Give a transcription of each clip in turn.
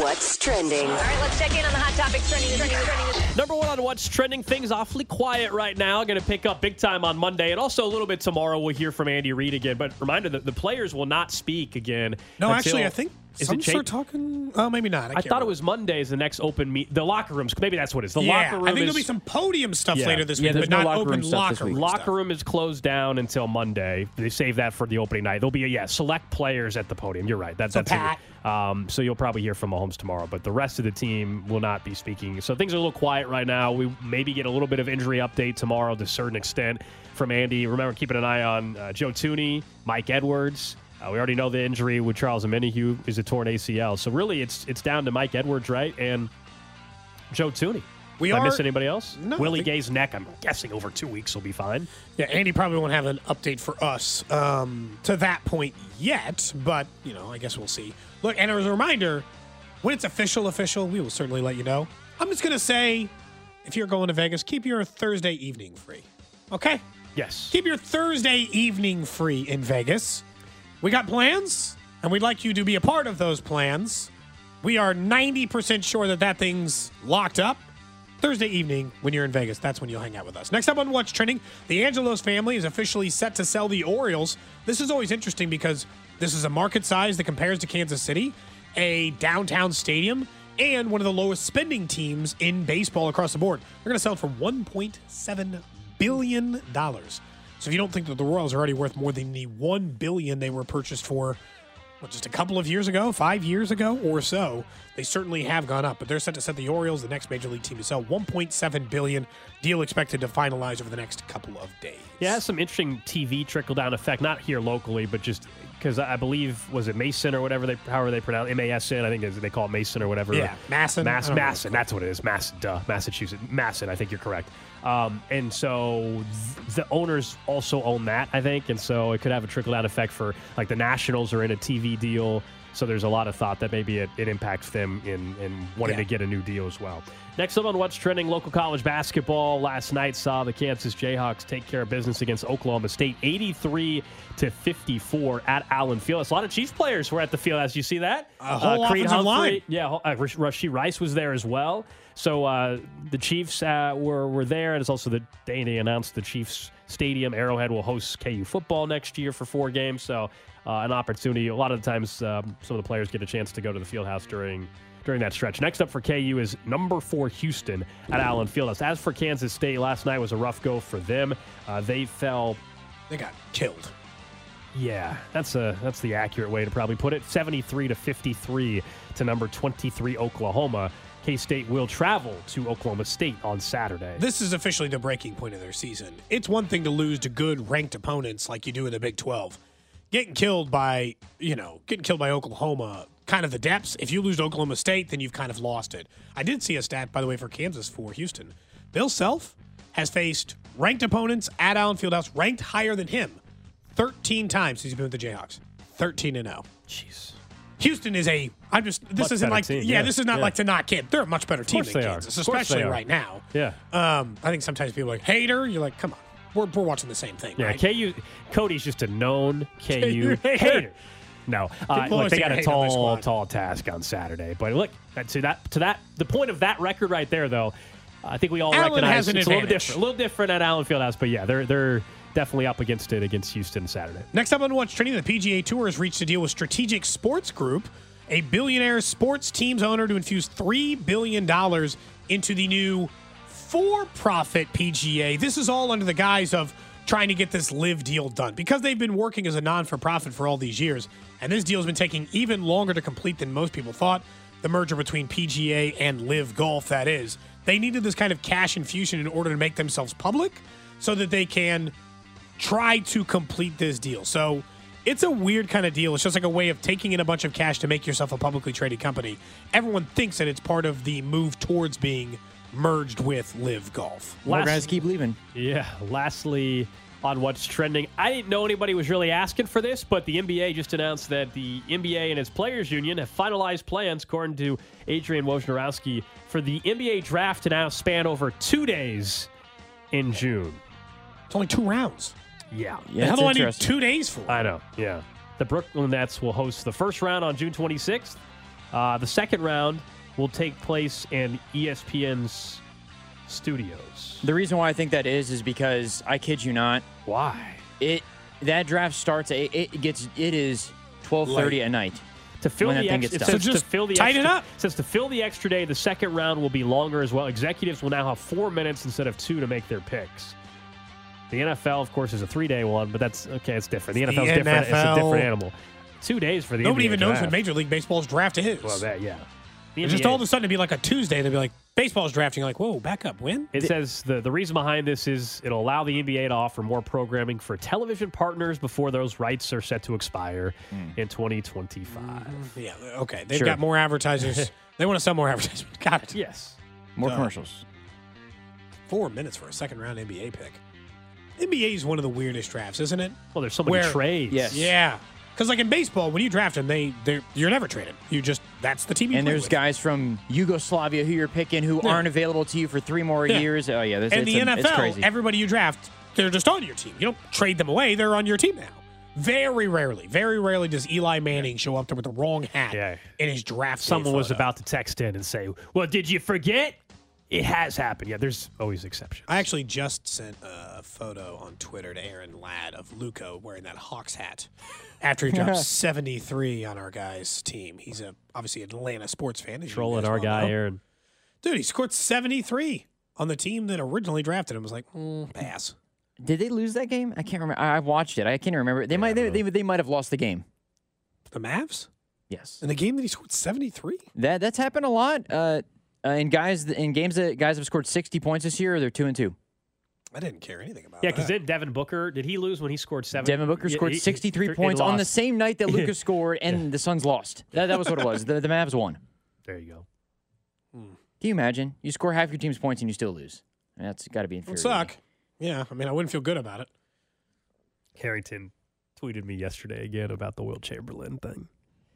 What's trending? All right, let's check in on the hot topics trending. trending, trending. Number one on what's trending. Things awfully quiet right now. Going to pick up big time on Monday and also a little bit tomorrow. We'll hear from Andy Reid again. But reminder that the players will not speak again. No, until- actually, I think Is some it start changed? talking. Oh, maybe not. I, I can't thought it was Monday is the next open meet. The locker rooms. Maybe that's what it is. The yeah, locker room I think is there'll be some podium stuff Yeah. later this Yeah, week, there's but no not locker open room stuff locker room. Locker stuff. room is closed down until Monday. They save that for the opening night. There'll be a yeah, select players at the podium. You're right. That, So that's it. Pat. Um, so you'll probably hear from Mahomes tomorrow, but the rest of the team will not be speaking. So things are a little quiet right now. We maybe get a little bit of injury update tomorrow to a certain extent from Andy. Remember, keeping an eye on uh, Joe Thuney, Mike Edwards. Uh, we already know the injury with Charles Omenihu is a torn ACL. So really, it's it's down to Mike Edwards, right, and Joe Thuney. We Did I miss anybody else? No, Willie think- Gay's neck. I'm guessing over two weeks will be fine. Yeah, Andy probably won't have an update for us um, to that point yet, but you know, I guess we'll see. Look, and as a reminder, when it's official, official, we will certainly let you know. I'm just gonna say, if you're going to Vegas, keep your Thursday evening free. Okay, Yes. keep your Thursday evening free in Vegas. We got plans, and we'd like you to be a part of those plans. We are 90% sure that that thing's locked up. Thursday evening when you're in Vegas. That's when you'll hang out with us. Next up on What's Trending, the Angelos family is officially set to sell the Orioles. This is always interesting because this is a market size that compares to Kansas City, a downtown stadium, and one of the lowest spending teams in baseball across the board. They're going to sell for $1.7 billion. So if you don't think that the Royals are already worth more than the 1 billion they were purchased for what, just a couple of years ago, five years ago or so, they certainly have gone up. But they're set to set the Orioles, the next major league team, to sell 1.7 billion. Deal expected to finalize over the next couple of days. Yeah, some interesting TV trickle down effect, not here locally, but just because I believe was it Mason or whatever they however they pronounce M A S N. I think they call it Mason or whatever. Yeah, Masson. Mass. Masson. That's what it is. Masson. Duh. Massachusetts. Masson. I think you're correct. Um, and so th- the owners also own that, I think, and so it could have a trickle down effect for like the Nationals are in a TV deal. So there's a lot of thought that maybe it, it impacts them in, in wanting Yeah. to get a new deal as well. Next up on what's trending, local college basketball last night saw the Kansas Jayhawks take care of business against Oklahoma State, 83 to 54 at Allen Fieldhouse. A lot of Chiefs players were at the field. As you see that, A whole Creed Humphrey- line. yeah, uh, Rashee Rice was there as well. So uh, the Chiefs uh, were were there, and it's also the day they announced the Chiefs Stadium. Arrowhead will host KU football next year for four games. So uh, an opportunity. A lot of the times, um, some of the players get a chance to go to the field house during. During that stretch. Next up for KU is number four Houston at Allen Fieldhouse. As for Kansas State, last night was a rough go for them. Uh, they fell They got killed. yeah, that's a that's the accurate way to probably put it. 73 to 53 to number 23 Oklahoma. K-State will travel to Oklahoma State on Saturday. This is officially the breaking point of their season. It's one thing to lose to good ranked opponents like you do in the Big 12. Getting killed by, you know, getting killed by Oklahoma, kind of the depths. If you lose to Oklahoma State, then you've kind of lost it. I did see a stat, by the way, for Kansas for Houston. Bill Self has faced ranked opponents at Allen Fieldhouse, ranked higher than him, 13 times since he's been with the Jayhawks. 13 and 0. Jeez. Houston is a. I'm just. This Much isn't like. team, yeah, yeah, this is not yeah. like to knock kid. They're a much better team than. Kansas, Of course they especially right now. Yeah. Um, I think sometimes people are like hater. You're like, come on, we're, we're watching the same thing. Yeah, right? KU Cody's just a known KU hater. hater. No, uh, look, they got a hate on their tall, tall task on Saturday. But look, to that, to that, the point of that record right there, though, I think we all Allen recognize has an it's a little advantage. different, a little different at Allen Fieldhouse. But yeah, they're they're definitely up against it against Houston Saturday. Next up on What's Trending, the PGA Tour has reached a deal with Strategic Sports Group, a billionaire sports teams owner, to infuse three billion dollars into the new for-profit PGA. This is all under the guise of trying to get this LIV deal done because they've been working as a non-for-profit for all these years, and this deal has been taking even longer to complete than most people thought. The merger between PGA and LIV Golf, that is, they needed this kind of cash infusion in order to make themselves public, so that they can try to complete this deal. So It's a weird kind of deal. It's just like a way of taking in a bunch of cash to make yourself a publicly traded company. Everyone thinks that it's part of the move towards being merged with LIV Golf. More Last- guys keep leaving. Yeah. Lastly, on what's trending, I didn't know anybody was really asking for this, but the NBA just announced that the NBA and its players union have finalized plans, according to Adrian Wojnarowski, for the NBA draft to now span over two days in June. It's only two rounds. Yeah. Yeah, How do I need two days for? I know. Yeah. The Brooklyn Nets will host the first round on June 26th. Uh, the second round will take place in ESPN's studios. The reason why I think that is is because I kid you not, Why? it that draft starts. It, it gets it is twelve thirty Late. at night. To fill When that the thing extra, gets it done. So just to fill the tighten extra, it up. it says to fill the extra day, the second round will be longer as well. Executives will now have four minutes instead of two to make their picks. The NFL, of course, is a three-day one, but that's okay. It's different. The The NFL is different. It's a different animal. Two days for the NBA. Nobody NBA even knows draft. when Major League Baseball's draft is. Well, that yeah. The just NBA all of a sudden it'd be like a Tuesday. They'd be like, baseball's drafting. You're like, whoa, back up. When? It says the, the reason behind this is it'll allow the NBA to offer more programming for television partners before those rights are set to expire hmm. in 2025. Yeah, okay. They've Sure. got more advertisers. they want to sell more advertisements. Got it. Yes. More Duh. commercials. Four minutes for a second round NBA pick. NBA is one of the weirdest drafts, isn't it? Well, there's so many Where- trades. Yes. Yeah. Because like in baseball, when you draft them, they they you're never traded. You just that's the team you And play there's with. guys from Yugoslavia who you're picking who Yeah. aren't available to you for three more Yeah. years. Oh yeah, this, and it's the a- it's NFL, crazy. everybody you draft, they're just on your team. You don't trade them away; they're on your team now. Very rarely, very rarely does Eli Manning show up there with the wrong hat Yeah. in his draft. day Someone was about to text in and say, "Well, did you forget? It has happened." Yeah, there's always exceptions. I actually just sent a photo on Twitter to Aaron Ladd of Luka wearing that Hawks hat after he dropped 73 on our guy's team. He's a obviously Atlanta sports fan. Trolling our guy, know. Aaron. Dude, he scored 73 on the team that originally drafted him. I was like, mm, pass. Did they lose that game? I can't remember. I I watched it. I can't remember. They might. They, they, they might have lost the game. The Mavs Yes. in the game that he scored 73. That that's happened a lot. Uh, uh, in guys in games that guys have scored 60 points this year, they're two and two. I didn't care anything about Yeah, because did Devin Booker did he lose when he scored seven? Devin Booker Yeah, scored he- he- 63 he points on the same night that Lucas scored, and the Suns lost. That, that was what it was. The, the Mavs won. There you go. Can you imagine? You score half your team's points and you still lose. That's got to be It would infuriating. suck. Yeah, I mean, I wouldn't feel good about it. Harrington tweeted me yesterday again about the Wilt Chamberlain thing.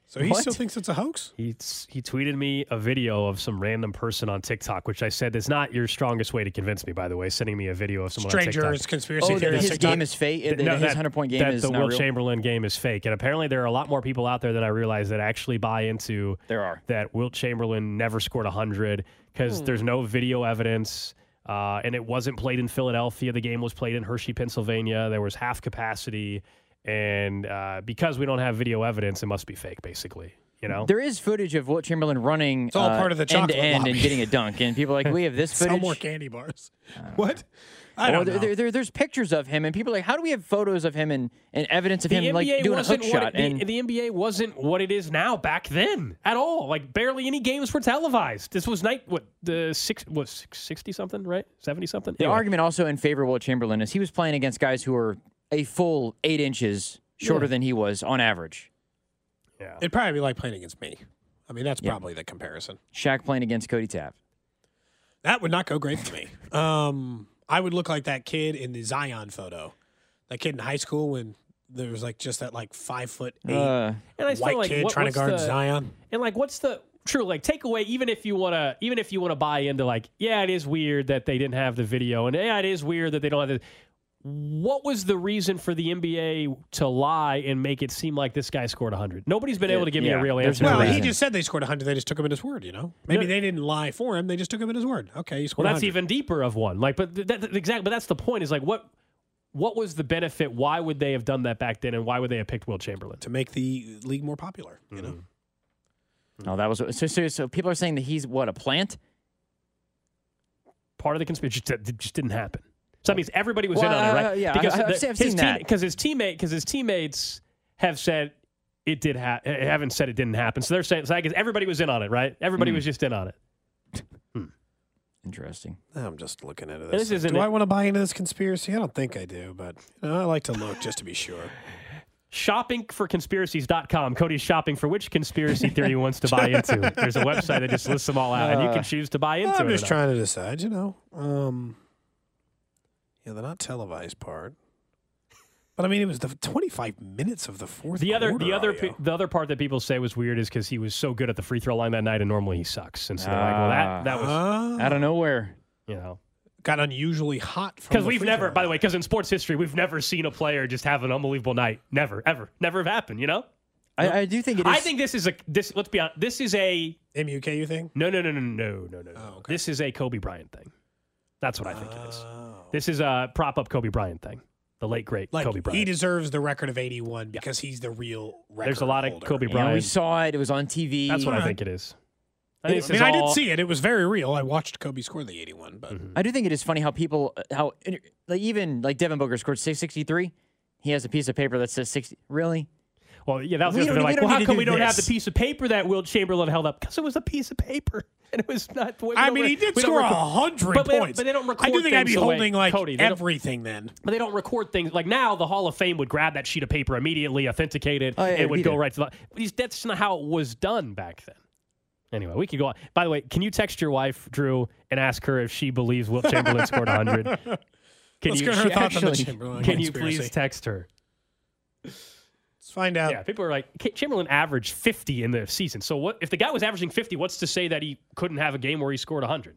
So he What? still thinks it's a hoax? He he tweeted me a video of some random person on TikTok, which I said is not your strongest way to convince me. By the way, sending me a video of someone on Strangers, TikTok. conspiracy Oh, that his TikTok. game is fake. Th- that no, his that- 100 point game that is the not Will real. Chamberlain game is fake, and apparently there are a lot more people out there than I realize that actually buy into There are. that Wilt Chamberlain never scored 100 because there's no video evidence. Uh, and it wasn't played in Philadelphia. The game was played in Hershey, Pennsylvania. There was half capacity. And uh, because we don't have video evidence, it must be fake, basically. You know? There is footage of Wilt Chamberlain running It's all uh, part of the end chocolate to end and getting a dunk, and people are like, we have this Sell footage. more candy bars. What? I don't there, know. there- there- there's pictures of him, and people are like, how do we have photos of him and, and evidence of the him like doing a hook shot? it, and the, the NBA wasn't what it is now back then at all. Like barely any games were televised. This was night what the six was sixty something, right? Seventy something. the Anyway. argument also in favor of Wilt Chamberlain is he was playing against guys who are a full eight inches shorter than he was on average. Yeah. It'd probably be like playing against me. I mean, that's Yeah. probably the comparison. Shaq playing against Cody Tapp. That would not go great for me. Um, I would look like that kid in the Zion photo. That kid in high school when there was like just that like five foot eight Uh, and I still white like kid what- trying to what's guard the- Zion. And like, what's the true like takeaway? Even if you want to, even if you want to buy into like, yeah, it is weird that they didn't have the video, and yeah, it is weird that they don't have the. What was the reason for the NBA to lie and make it seem like this guy scored 100? Nobody's been able to give me a real answer. Well, that. he just said they scored 100. They just took him at his word, you know? Maybe No. they didn't lie for him. They just took him at his word. Okay, he scored Well, that's 100. even deeper of one. Like, but that, that- exactly. But that's the point. Is like, what what was the benefit? Why would they have done that back then? And why would they have picked Wilt Chamberlain? to make the league more popular, you Mm-hmm. know? no, that was so, so. So people are saying that he's what a plant. Part of the conspiracy just, just didn't happen. So that means everybody was in on it, uh, right? yeah, because I- I've the- I've his seen team, that. because his teammate, because his teammates have said it did ha- haven't said it didn't happen. So they're saying, so I guess everybody was in on it, right? Everybody Hmm. was just in on it. Interesting. I'm just looking at this this. do it- I want to buy into this conspiracy? I don't think I do, but you know, I like to look just to be sure. Shoppingforconspiracies.com. Cody's shopping for which conspiracy theory he wants to buy into. There's a website that just lists them all out, and you can choose to buy into I'm it. just or not. trying to decide, you know. Um, yeah, the not televised part. But I mean, it was the 25 minutes of the fourth. The other, the other, audio. pe- the other part that people say was weird is because he was so good at the free throw line that night, and normally he sucks. And so they're like, well, that that was, Ah, Out of nowhere. you know, got unusually hot because we've free never, throw by the way, because in sports history, we've never seen a player just have an unbelievable night. Never, ever, never have happened. You know, I, I do think it is. I think this is a this. Let's be honest. This is a MUK, you think? no, no, no, no, no, no, no. no. Oh, okay. This is a Kobe Bryant thing. That's what I think it is. Oh. This is a prop up Kobe Bryant thing. The late great Like Kobe Bryant. he deserves the record of 81 because he's the real record. There's a lot of holder. Kobe You know, Bryant. we saw it. It was on TV. That's what I think it is. I, I think this mean, is I did all- see it. It was very real. I watched Kobe score the 81, but mm-hmm. I do think it is funny how people, how like even like Devin Booker scored 663. He has a piece of paper that says 60. Really? Well, yeah, that was We the other thing. Like, well, how come do we don't have the piece of paper that Wilt Chamberlain held up? Because it was a piece of paper, and it was not. we I mean, re- he did score a 100 but they- points. but they don't record. I record do think I'd be the way- holding like Cody, everything then. But they don't record things like now. The Hall of Fame would grab that sheet of paper immediately, authenticate it. Oh, yeah, it would go it. right to the. These- That's not how it was done back then. Anyway, we could go on. By the way, can you text your wife Drew and ask her if she believes Wilt Chamberlain scored 100? Can Let's you? get her she thoughts on the actually- Chamberlain Can you please text her? Find out. Yeah, people are like Chamberlain averaged 50 in the season. So what if the guy was averaging 50? What's to say that he couldn't have a game where he scored 100? He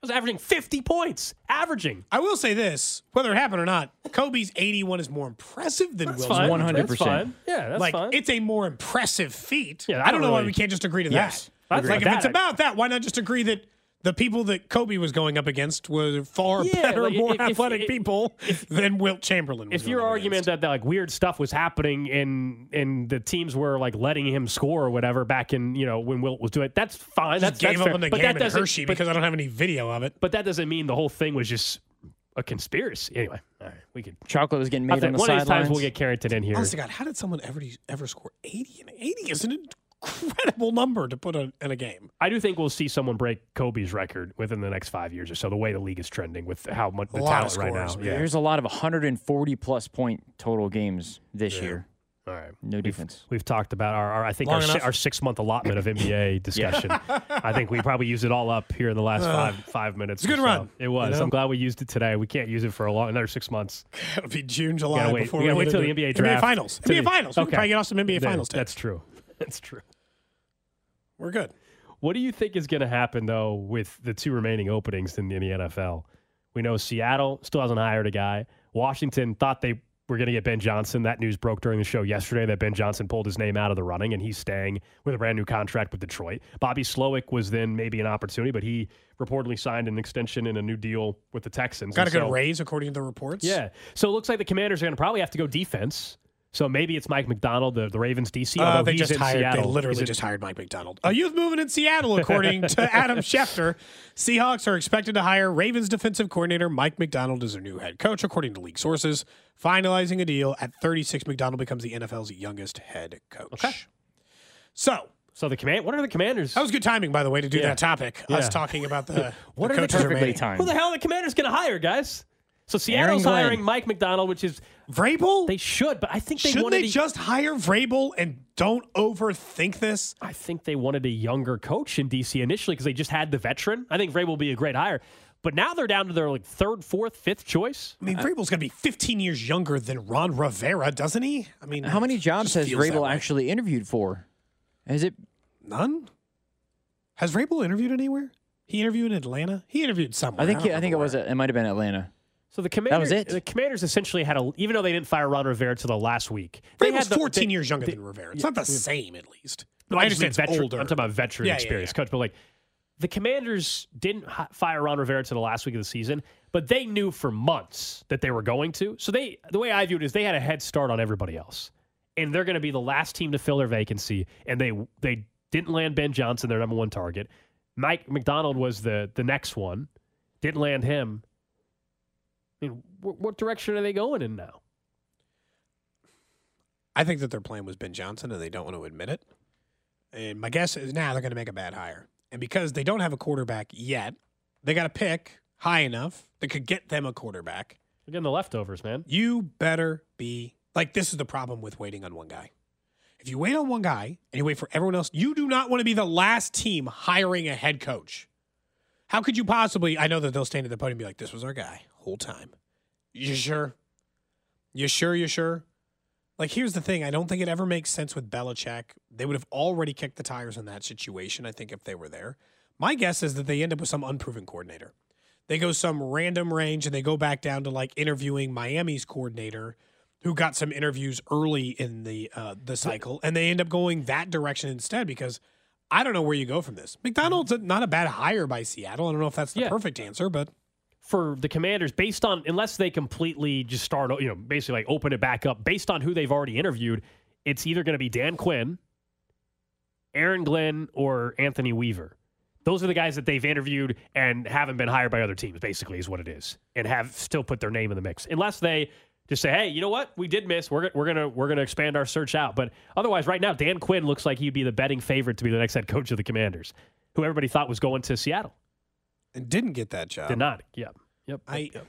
was averaging 50 points, averaging. I will say this: whether it happened or not, Kobe's 81 is more impressive than That's Wilt's. fine. 100%. That's fine. Yeah, that's like fine. it's a more impressive feat. Yeah, I I don't don't know why we can't just agree to Yes. that. Like if it's that. about that, why not just agree that the people that Kobe was going up against were far Yeah, better, like, more if- if- athletic if- people than Wilt Chamberlain. Was if your going argument that, that like weird stuff was happening and and the teams were like letting him score or whatever back in you know when Wilt was doing it, that's fine. just That's gave that's up on the but game that in doesn't Hershey but, because I don't have any video of it. but that doesn't mean the whole thing was just a conspiracy. Anyway, all right, we could. Chocolate was getting made think on the sidelines. one of these times we'll get Carrington in here. Honest to God, how did someone ever ever score 80? And 80 is an incredible number to put a, in a game. I do think we'll see someone break Kobe's record within the next five years or so. The way the league is trending with how much the A lot talent right scores, now. Yeah. There's a lot of 140 plus point total games this Yeah. year. All right. No defense. We've talked about our, our I think Long our, si- our six month allotment of NBA discussion. I think we probably used it all up here in the last uh, five five minutes. It's a good so. run, It was. you know? I'm glad we used it today. We can't use it for a long another six months. It'll be June, July gotta wait- before we gotta we wait till the NBA draft. Finals. To NBA the- Finals. We okay. can probably get off some NBA Yeah, Finals. That's true. That's true. We're good. What do you think is going to happen though with the two remaining openings in, in the NFL? We know Seattle still hasn't hired a guy. Washington thought they were going to get Ben Johnson. That news broke during the show yesterday that Ben Johnson pulled his name out of the running and he's staying with a brand new contract with Detroit. Bobby Slowik was then maybe an opportunity, but he reportedly signed an extension and a new deal with the Texans. Got a good so- raise according to the reports. Yeah. So it looks like the Commanders are going to probably have to go defense. So maybe it's Mike Macdonald, the, the Ravens DC. Uh, they he's just in hired. Seattle. They literally He's in- just hired Mike Macdonald. A youth movement in Seattle, according to Adam Schefter. Seahawks are expected to hire Ravens defensive coordinator Mike Macdonald as their new head coach, according to league sources. Finalizing a deal at 36, Macdonald becomes the NFL's youngest head coach. Okay. So So the command. What are the Commanders? that was good timing, by the way, to do Yeah. that topic. Yeah. Us talking about the What the are the coaches perfectly timed? Who the hell are the Commanders going to hire, guys? So Seattle's Glenn. hiring Mike Macdonald, which is Vrabel. they should, but I think they Shouldn't they a, just hire Vrabel and don't overthink this? I think they wanted a younger coach in DC initially because they just had the veteran. I think Vrabel will be a great hire, but now they're down to their like third, fourth, fifth choice. I mean, Vrabel's going to be 15 years younger than Ron Rivera, doesn't he? I mean, How many jobs has feels Vrabel actually interviewed for? Is it? None. Has Vrabel interviewed anywhere? He interviewed in Atlanta. He interviewed somewhere. I think. don't I think it was. where. It might have been Atlanta. So the Commanders, was it. the Commanders essentially had a, even though they didn't fire Ron Rivera till the last week, they Vrabel's had the, 14 they- years younger they- than Rivera. It's not the same, at least. No, I I understand it's veteran. older. I'm talking about veteran Yeah, yeah, experience, yeah. coach. But like the Commanders didn't hi- fire Ron Rivera to the last week of the season, but they knew for months that they were going to. So they, the way I view it is, they had a head start on everybody else, and they're going to be the last team to fill their vacancy. And they they didn't land Ben Johnson, their number one target. Mike Macdonald was the the next one, didn't land him. I mean, wh- what direction are they going in now? I think that their plan was Ben Johnson, and they don't want to admit it. And my guess is now they're going to make a bad hire. And because they don't have a quarterback yet, they got to pick high enough that could get them a quarterback. Again, the leftovers, man. You better be Like this is the problem with waiting on one guy. If you wait on one guy and you wait for everyone else, you do not want to be the last team hiring a head coach. How could you possibly? I know that they'll stand at the podium and be like, "This was our guy whole time." You sure? You sure? You sure? Like, here's the thing. I don't think it ever makes sense with Belichick. They would have already kicked the tires in that situation. I think if they were there, my guess is that they end up with some unproven coordinator. They go some random range and they go back down to like interviewing Miami's coordinator, who got some interviews early in the uh, the cycle, and they end up going that direction instead because I don't know where you go from this. Macdonald's not a bad hire by Seattle. I don't know if that's the Yeah. perfect answer, but for the Commanders based on unless they completely just start you know basically like open it back up based on who they've already interviewed, it's either going to be Dan Quinn, Aaron Glenn, or Anthony Weaver. Those are the guys that they've interviewed and haven't been hired by other teams. Basically, is what it is, and have still put their name in the mix. Unless they just say, "Hey, you know what? We did miss. We're, we're gonna we're gonna expand our search out." But otherwise, right now, Dan Quinn looks like he'd be the betting favorite to be the next head coach of the Commanders, who everybody thought was going to Seattle. And didn't get that job. Did not. Yep. Yep. I yep.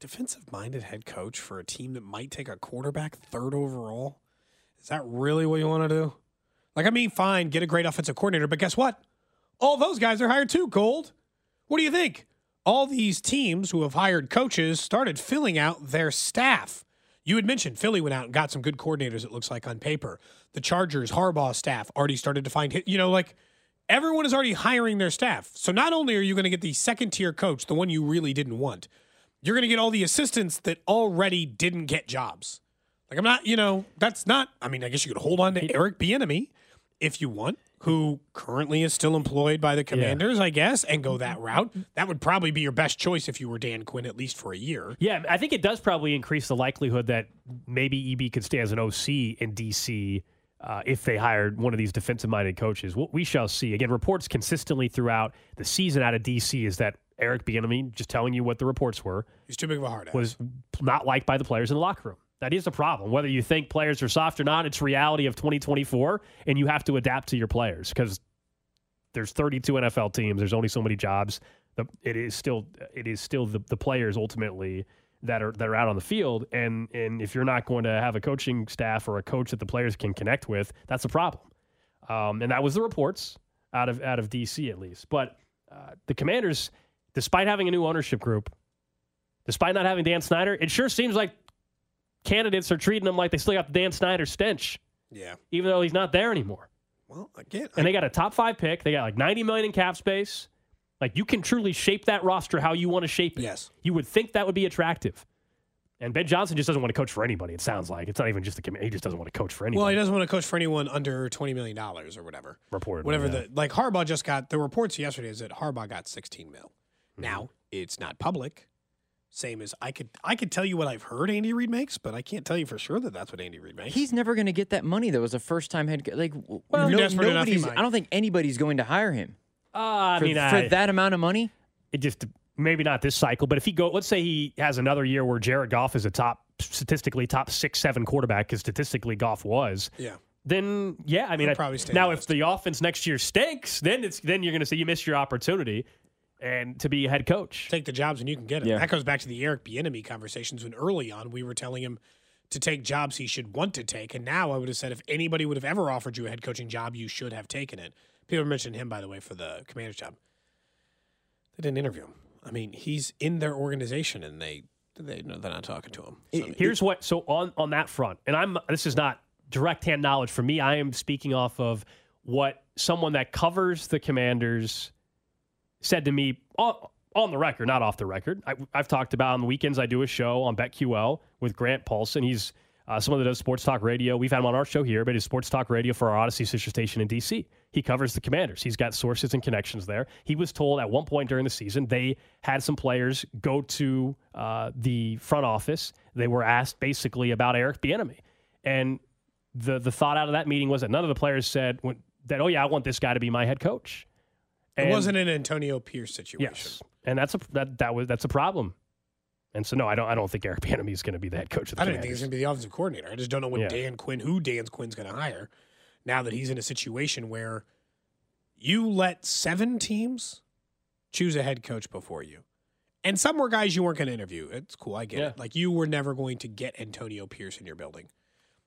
defensive minded head coach for a team that might take a quarterback third overall. Is that really what you want to do? Like, I mean, fine, get a great offensive coordinator, but guess what? All those guys are hired too, Gold. What do you think? All these teams who have hired coaches started filling out their staff. You had mentioned Philly went out and got some good coordinators, it looks like on paper. The Chargers, Harbaugh staff already started to find, hit- you know, like everyone is already hiring their staff. So not only are you going to get the second tier coach, the one you really didn't want, you're going to get all the assistants that already didn't get jobs. Like I'm not, you know, that's not. I mean, I guess you could hold on to Eric Bieniemy if you want, who currently is still employed by the Commanders, I guess, and go that mm-hmm. route. That would probably be your best choice if you were Dan Quinn, at least for a year. Yeah, I think it does probably increase the likelihood that maybe EB could stay as an OC in DC uh, if they hired one of these defensive minded coaches. What we shall see. Again, reports consistently throughout the season out of DC is that Eric Bieniemy, just telling you what the reports were, He's too big of a hard ass. was not liked by the players in the locker room. That is a problem. Whether you think players are soft or not, it's reality of 2024, and you have to adapt to your players because there's 32 NFL teams. There's only so many jobs. It is still it is still the, the players ultimately that are that are out on the field, and and if you're not going to have a coaching staff or a coach that the players can connect with, that's a problem. Um, and that was the reports out of out of DC at least. But uh, the Commanders, despite having a new ownership group, despite not having Dan Snyder, it sure seems like candidates are treating them like they still got the Dan Snyder stench, yeah. even though he's not there anymore. Well, again, And I- they got a top five pick. They got like 90 million in cap space. Like you can truly shape that roster how you want to shape it. Yes. You would think that would be attractive. And Ben Johnson just doesn't want to coach for anybody. It sounds like it's not even just the committee. He just doesn't want to coach for anybody. well, he doesn't want to coach for anyone under twenty million dollars or whatever. Reportedly, whatever yeah. the like Harbaugh just got. The reports yesterday is that Harbaugh got sixteen mil. Mm-hmm. Now it's not public. Same as I could I could tell you what I've heard Andy Reid makes, but I can't tell you for sure that that's what Andy Reid makes. He's never going to get that money though as a first time head. co- Like, Well, no, desperate enough, nobody's. I don't think anybody's going to hire him Uh, I for, mean, for I- that amount of money. it just maybe not this cycle, but if he go, let's say he has another year where Jared Goff is a top statistically top six seven quarterback, because statistically Goff was. yeah. Then yeah, I mean, I- probably stay now if the offense next year stinks, then it's then you're going to say you missed your opportunity, and to be a head coach. Take the jobs and you can get it. Yeah. That goes back to the Eric Bieniemy conversations when early on we were telling him to take jobs he should want to take, and now I would have said if anybody would have ever offered you a head coaching job, you should have taken it. People mentioned him by the way for the commander's job. They didn't interview him. I mean, he's in their organization, and they they know they're not talking to him. So, Here's what so on on that front, and I'm this is not direct hand knowledge for me. I am speaking off of what someone that covers the Commanders said to me on, on the record, not off the record. I, I've talked about on the weekends. I do a show on BetQL with Grant Paulsen. He's uh, someone that does sports talk radio. We've had him on our show here, but he's sports talk radio for our Audacy sister station in DC. He covers the Commanders. He's got sources and connections there. He was told at one point during the season they had some players go to uh, the front office. They were asked basically about Eric Bieniemy, and the the thought out of that meeting was that none of the players said when, that. Oh yeah, I want this guy to be my head coach. it wasn't an Antonio Pierce situation. Yes, and that's a that that was that's a problem. And so no, I don't I don't think Eric Bieniemy is going to be the head coach of the I didn't think he's going to be the offensive coordinator. I just don't know what Yeah. Dan Quinn, who Dan Quinn's going to hire. Now that he's in a situation where you let seven teams choose a head coach before you, and some were guys you weren't going to interview. It's cool, I get Yeah. it. Like you were never going to get Antonio Pierce in your building.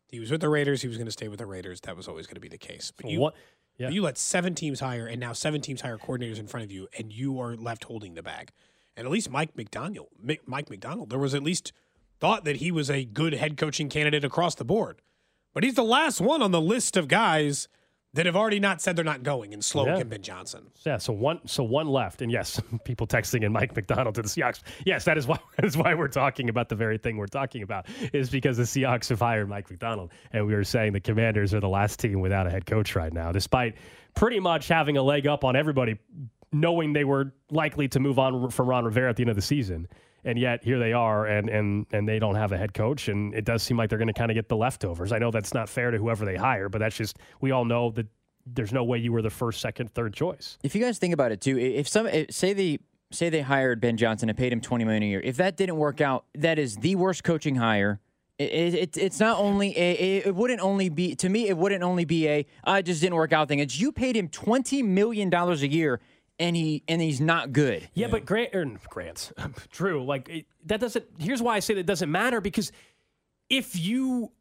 He was with the Raiders. He was going to stay with the Raiders. That was always going to be the case. But you, what? Yeah. you let seven teams hire, and now seven teams hire coordinators in front of you, and you are left holding the bag. And at least Mike Macdonald, Mike Macdonald, there was at least thought that he was a good head coaching candidate across the board. But he's the last one on the list of guys that have already not said they're not going in Sloan Yeah. and Ben Johnson. Yeah, so one so one left, and yes, people texting in Mike Macdonald to the Seahawks. Yes, that is why that is why we're talking about the very thing we're talking about is because the Seahawks have hired Mike Macdonald, and we were saying the Commanders are the last team without a head coach right now, despite pretty much having a leg up on everybody, knowing they were likely to move on from Ron Rivera at the end of the season. And yet here they are, and and and they don't have a head coach, and it does seem like they're going to kind of get the leftovers. I know that's not fair to whoever they hire, but that's just we all know that there's no way you were the first, second, third choice. If you guys think about it too, if some say they say they hired Ben Johnson and paid him twenty million a year, if that didn't work out, that is the worst coaching hire. It, it, it- it's not only a, it, it wouldn't only be to me. It wouldn't only be a I just didn't work out thing. It's you paid him twenty million dollars a year and he and he's not good. Yeah, but Grant or Grant, Drew, like it, that doesn't. Here's why I say that doesn't matter because if you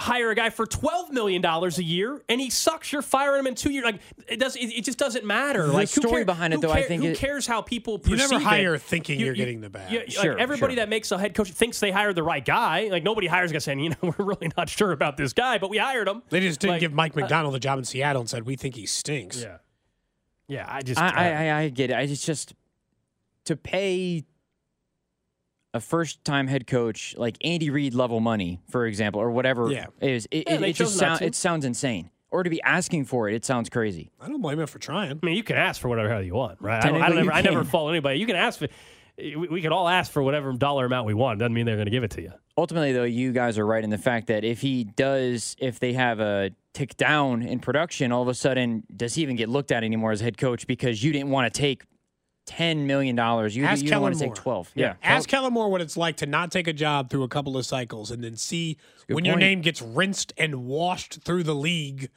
hire a guy for twelve million dollars a year and he sucks, you're firing him in two years. Like it does. It, it just doesn't matter. The like who story care- behind it, who though, I think who it- cares how people perceive You never hire it? thinking You- you're you- getting the bag. Yeah, Sure, like everybody sure. that makes a head coach thinks they hired the right guy. Like nobody hires a guy saying, you know, we're really not sure about this guy, but we hired him. They just didn't Like, give Mike uh, Macdonald the job in Seattle and said, we think he stinks. Yeah, yeah. I just I, I, I, I get it. I it's just to pay a first time head coach like Andy Reid level money, for example, or whatever Yeah. it is. It, Yeah, it, it just chose sound, it sounds insane. Or to be asking for it, it sounds crazy. I don't blame him for trying. I mean, you can ask for whatever hell you want, right? I, don't, I, Technically, don't you ever, I never can. fault anybody. You can ask for. We, we could all ask for whatever dollar amount we want. Doesn't mean they're going to give it to you. Ultimately, though, you guys are right in the fact that if he does, if they have a tick down in production, all of a sudden, does he even get looked at anymore as head coach because you didn't want to take ten million dollars? You, Ask you didn't want to Moore. take twelve. Yeah. Ask Kellen Moore what it's like to not take a job through a couple of cycles and then see when your name gets rinsed and washed through the league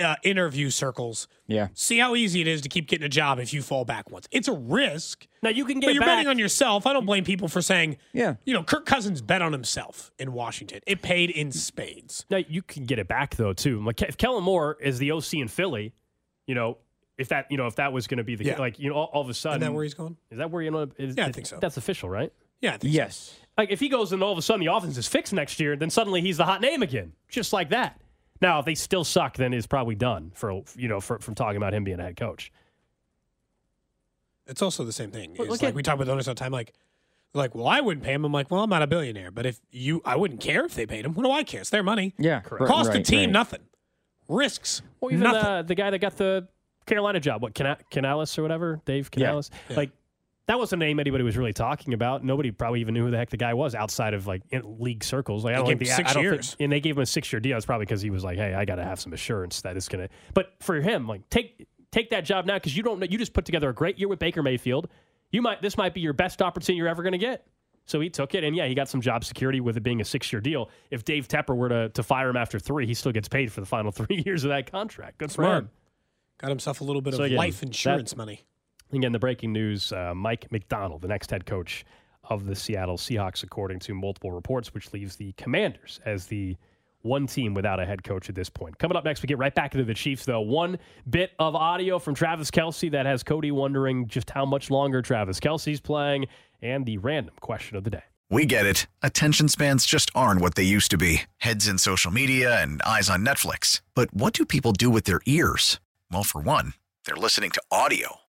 uh, interview circles. yeah. See how easy it is to keep getting a job if you fall back once. It's a risk, Now you can get but you're back. betting on yourself. I don't blame people for saying, Yeah. you know, Kirk Cousins bet on himself in Washington. It paid in spades. now you can get it back though too. Like if Kellen Moore is the OC in Philly, you know, if that you know if that was going to be the Yeah. like you know all, all of a sudden Isn't that where he's going? is that where you know is, Yeah, I think so. That's official, right? Yeah, I think so. Yes. Like if he goes and all of a sudden the offense is fixed next year, then suddenly he's the hot name again, just like that. Now, if they still suck, then it's probably done for you know for, from talking about him being a head coach. It's also the same thing. Well, It's look like at- we talk about owners all the time. Like, like, well, I wouldn't pay him. I'm like, well, I'm not a billionaire, but if you, I wouldn't care if they paid him. What do I care? It's their money. Yeah. correct. Cost the team right. nothing. Risks Well, even uh, nothing. the, the guy that got the Carolina job, what Cana- Canales or whatever, Dave Yeah. Like that wasn't a name anybody was really talking about. Nobody probably even knew who the heck the guy was outside of like in league circles. Like I don't gave think the, six I don't think- and they gave him a six year deal. It's probably because he was like, hey, I got to have some assurance that it's gonna. But for him, like take take that job now because you don't know. You just put together a great year with Baker Mayfield. You might this might be your best opportunity you're ever gonna get. So he took it, and yeah, he got some job security with it being a six-year deal. If Dave Tepper were to, to fire him after three, he still gets paid for the final three years of that contract. Good for Smart. him. Got himself a little bit So of again, life that- insurance money. Again, the breaking news: uh, Mike Macdonald, the next head coach of the Seattle Seahawks, according to multiple reports, which leaves the Commanders as the one team without a head coach at this point. Coming up next, we get right back into the Chiefs, though. One bit of audio from Travis Kelce that has Cody wondering just how much longer Travis Kelce's playing, and the random question of the day. We get it. Attention spans just aren't what they used to be heads in social media and eyes on Netflix. But what do people do with their ears? Well, for one, they're listening to audio.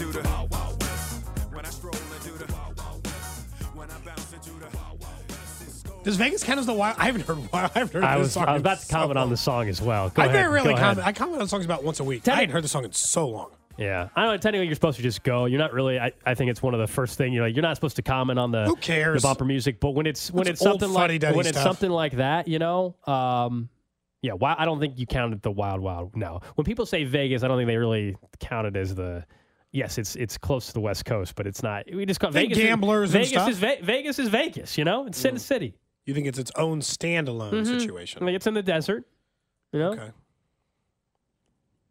into the Wild Wild West. When I stroll into the Wild Wild West. When I bounce into the Wild Wild West. Does Vegas count as the wild? I haven't heard. Wild. I haven't heard I this was, song I was about to so comment on the song as well. Go I ahead. very rarely Go ahead. comment. I comment on songs about once a week. Tell I me- hadn't heard the song in so long. Yeah, I don't know. Technically, you're supposed to just go. You're not really. I, I think it's one of the first thing. You're like, you're not supposed to comment on the Who cares? the bumper music. But when it's when What's it's something like fuddy-duddy when it's stuff? something like that, you know, um, yeah. Why, I don't think you counted the Wild Wild. No, when people say Vegas, I don't think they really count it as the. Yes, it's it's close to the West Coast, but it's not. We just call Think Vegas. is- gamblers and Vegas stuff? is Ve- Vegas is Vegas. You know, it's Sin mm. City. You think it's its own standalone I situation? mean, it's in the desert. You know, Okay.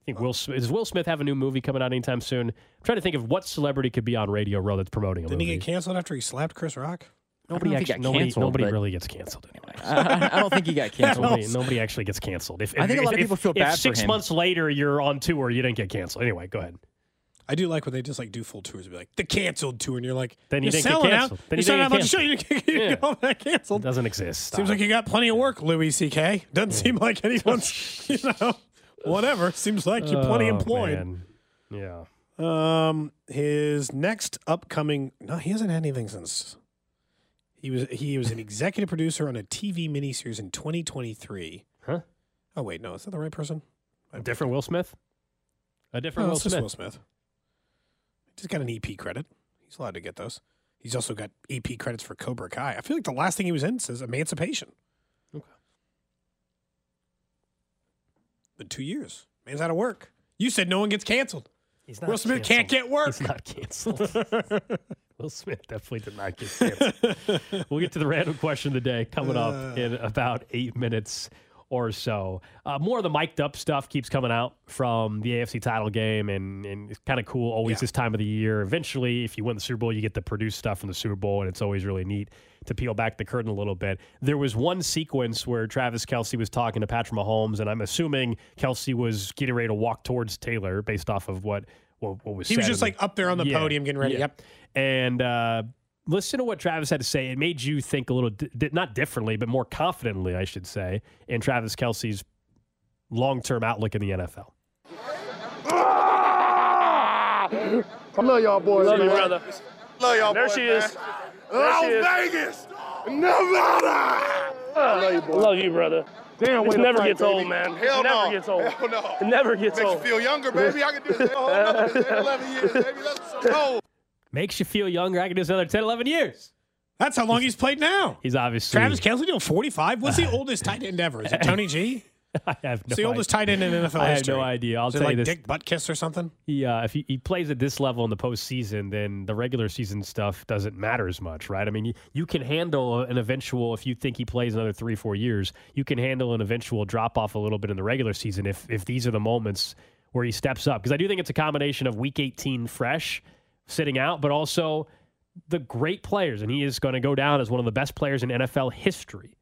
I think Will Smith, does Will Smith have a new movie coming out anytime soon? I'm trying to think of what celebrity could be on Radio Row that's promoting a Didn't movie. he get canceled after he slapped Chris Rock? nobody I don't know if he actually, nobody, canceled, nobody really gets canceled anyway. I, I don't think he got canceled. Nobody, nobody actually gets canceled. If, I think if- a lot of if- people feel if bad for six him. months later you're on tour, you didn't get canceled. Anyway, go ahead. I do like when they just like do full tours and be like the canceled tour, and you're like, Then you you're didn't selling canceled. out. Then you you selling out about the show. You didn't get, Yeah. all that It canceled. doesn't exist. Stop Seems like you got plenty of work, Louis C.K. Doesn't seem like anyone's, you know, whatever. Seems like you're plenty Oh, employed. man. Yeah. Um, his next upcoming no, he hasn't had anything since. He was he was an executive producer on a TV miniseries in 2023. Huh? Oh wait, no, is that the right person? A different Will Smith? A different No, Will Smith. Will Smith. He's got an EP credit. He's allowed to get those. He's also got EP credits for Cobra Kai. I feel like the last thing he was in says Emancipation. Okay. Been two years. Man's out of work. You said no one gets canceled. He's not Will Smith can't get work. He's not canceled. Will Smith definitely did not get canceled. we'll get to the random question of the day coming up uh. in about eight minutes or so. Uh, more of the mic'd up stuff keeps coming out from the AFC title game, and, and it's kind of cool always Yeah. this time of the year. Eventually, if you win the Super Bowl, you get the produced stuff from the Super Bowl, and it's always really neat to peel back the curtain a little bit. There was one sequence where Travis Kelce was talking to Patrick Mahomes, and I'm assuming Kelce was getting ready to walk towards Taylor based off of what, what, what was He was just like up there on the Yeah, podium getting ready. yeah. Yep. And uh, listen to what Travis had to say. It made you think a little, di- di- not differently, but more confidently, I should say, in Travis Kelce's long term outlook in the NFL. I love y'all boys, Love man. you, brother. Love y'all There boys, she man. is. There she is. Las Vegas, Nevada. I love you, boys. Love you, brother. Damn, This way to never fight, gets baby. old, man. Hell it never no. gets old. Hell no. It never gets Makes you old. feel younger, baby. I can do this. Oh, no, 11 years, baby. That's so old. Makes you feel younger. I can do this another 10, 11 years. That's how long he's played now. He's obviously. Travis Kelce doing 45. What's the oldest tight end ever? Is it Tony G? I have no It's the oldest idea. tight end in NFL I have no idea. I'll Is it tell like you this. Dick Butkus or something? He, uh, if he, he plays at this level in the postseason, then the regular season stuff doesn't matter as much, right? I mean, you, you can handle an eventual, if you think he plays another three, four years, you can handle an eventual drop off a little bit in the regular season if, if these are the moments where he steps up. Because I do think it's a combination of week 18 fresh, sitting out, but also the great players. And he is going to go down as one of the best players in NFL history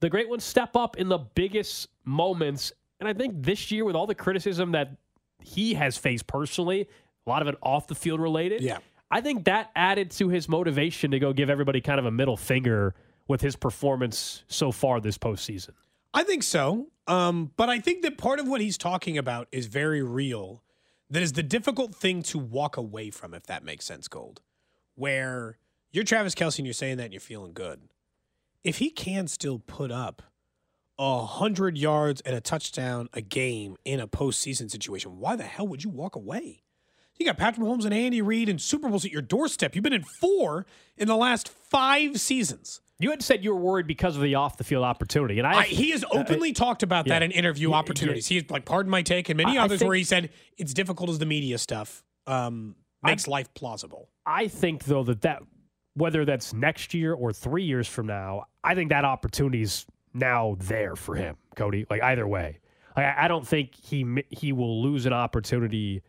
the great ones step up in the biggest moments. And I think this year, with all the criticism that he has faced personally, a lot of it off the field related. Yeah. I think that added to his motivation to go give everybody kind of a middle finger with his performance so far this postseason. I think so. Um, but I think that part of what he's talking about is very real. That is the difficult thing to walk away from, if that makes sense, Gold. Where you're Travis Kelce and you're saying that and you're feeling good. If he can still put up a hundred yards and a touchdown a game in a postseason situation, why the hell would you walk away? You got Patrick Mahomes and Andy Reid and Super Bowls at your doorstep. You've been in four in the last five seasons. You had said you were worried because of the off the field opportunity, and I, I, he has openly talked about that yeah. in interview Yeah, opportunities. He's like, pardon my take, and many I- I others think- where he said it's difficult as the media stuff um, makes life plausible. I think though that that whether that's next year or three years from now, I think that opportunity's now there for him, Cody. Like either way, like, I I don't think he he will lose an opportunity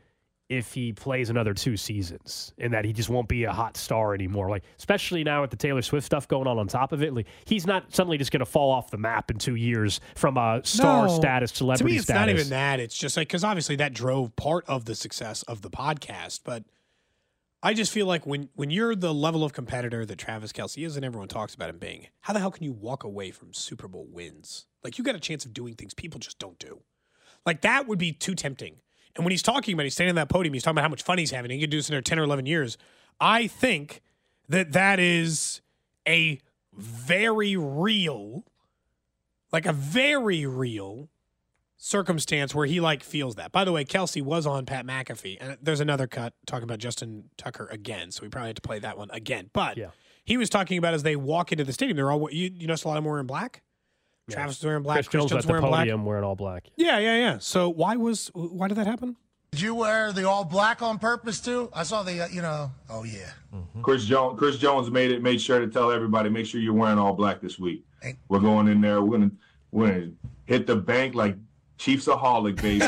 if he plays another two seasons, and that he just won't be a hot star anymore. Like especially now with the Taylor Swift stuff going on on top of it, like he's not suddenly just going to fall off the map in two years from a star No. status, celebrity To me, it's status. not even that. It's just like because obviously that drove part of the success of the podcast, but. I just feel like when when you're the level of competitor that Travis Kelce is and everyone talks about him being, how the hell can you walk away from Super Bowl wins? Like you got a chance of doing things people just don't do. Like that would be too tempting. And when he's talking about, he's standing on that podium, he's talking about how much fun he's having. He could do this in there ten or eleven years. I think that that is a very real, like a very real circumstance where he like feels that. By the way, Kelce was on Pat McAfee, and there's another cut talking about Justin Tucker again, so we probably have to play that one again. But Yeah. he was talking about as they walk into the stadium, they're all you, you notice a lot of them wearing black. Travis was wearing black. Chris Jones Jones at the wearing black. podium wearing all black. Yeah, yeah, yeah. So why was why did that happen? Did you wear the all black on purpose too? I saw the, uh, you know, oh yeah. Chris Jones. Chris Jones made it. Made sure to tell everybody, make sure you're wearing all black this week. We're going in there. We're gonna we're gonna hit the bank like Chiefsaholic, baby.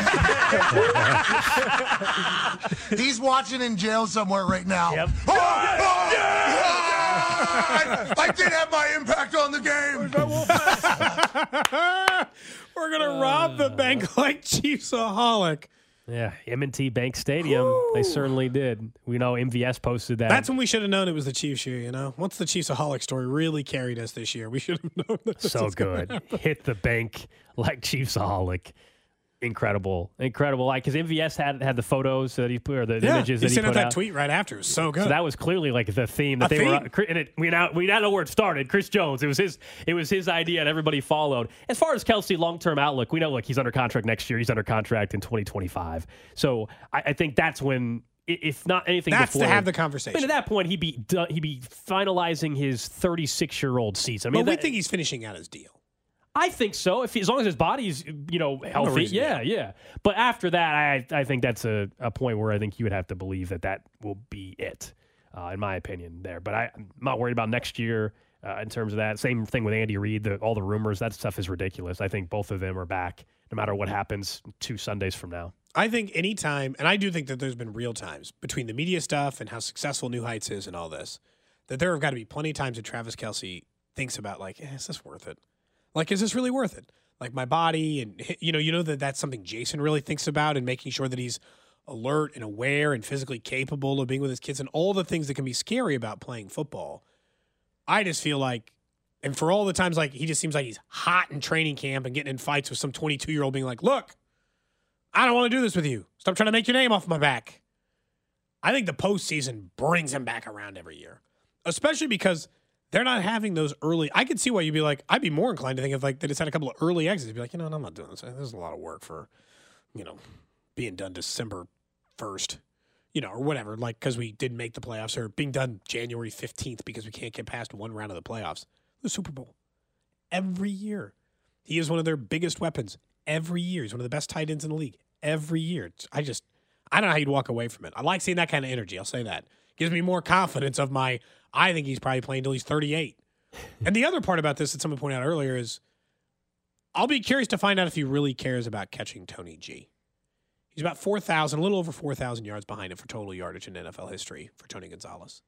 He's watching in jail somewhere right now. Yep. Oh, oh, I, I did have my impact on the game. We're gonna rob the bank like Chiefsaholic. Yeah, M&T Bank Stadium. They certainly did. We know MVS posted that. That's when we should have known it was the Chiefs year. You know, once the Chiefsaholic story really carried us this year, we should have known. That this so was good. Hit the bank like Chiefsaholic. Incredible, incredible. Like because MVS had had the photos that he put or the Yeah, images he that he sent put out that tweet right after. It was so good. So that was clearly like the theme that A they theme. were. And it, we now we now know where it started. Chris Jones. It was his. It was his idea, and everybody followed. As far as Kelce long term outlook, we know like he's under contract next year. He's under contract in 2025. So I, I think that's when, if not anything, That's before, to have the I conversation. mean, at that point, he'd be done, he'd be finalizing his 36 year old season. I mean, but we that- think he's finishing out his deal. I think so. If as long as his body's you know healthy, reason, yeah, yeah. But after that, I I think that's a, a point where I think you would have to believe that that will be it, uh, in my opinion. There, but I, I'm not worried about next year uh, in terms of that. Same thing with Andy Reid. The, all the rumors, that stuff is ridiculous. I think both of them are back, no matter what happens two Sundays from now. I think anytime, and I do think that there's been real times between the media stuff and how successful New Heights is and all this, that there have got to be plenty of times that Travis Kelce thinks about like, eh, is this worth it? Like, is this really worth it? Like my body, and you know, you know that that's something Jason really thinks about, and making sure that he's alert and aware and physically capable of being with his kids, and all the things that can be scary about playing football. I just feel like, and for all the times like he just seems like he's hot in training camp and getting in fights with some 22 year old, being like, look. I don't want to do this with you. Stop trying to make your name off my back. I think the postseason brings him back around every year, especially because they're not having those early. I could see why you'd be like, I'd be more inclined to think if like they just had a couple of early exits. You'd be like, you know, I'm not doing this. There's a lot of work for, you know, being done December first, you know, or whatever. Like because we didn't make the playoffs, or being done January fifteenth because we can't get past one round of the playoffs. The Super Bowl every year. He is one of their biggest weapons every year. He's one of the best tight ends in the league every year. I just, I don't know how you'd walk away from it. I like seeing that kind of energy. I'll say that. Gives me more confidence of my, I think he's probably playing until he's 38. and the other part about this that someone pointed out earlier is I'll be curious to find out if he really cares about catching Tony G. He's about 4,000, a little over 4,000 yards behind him for total yardage in NFL history for Tony Gonzalez.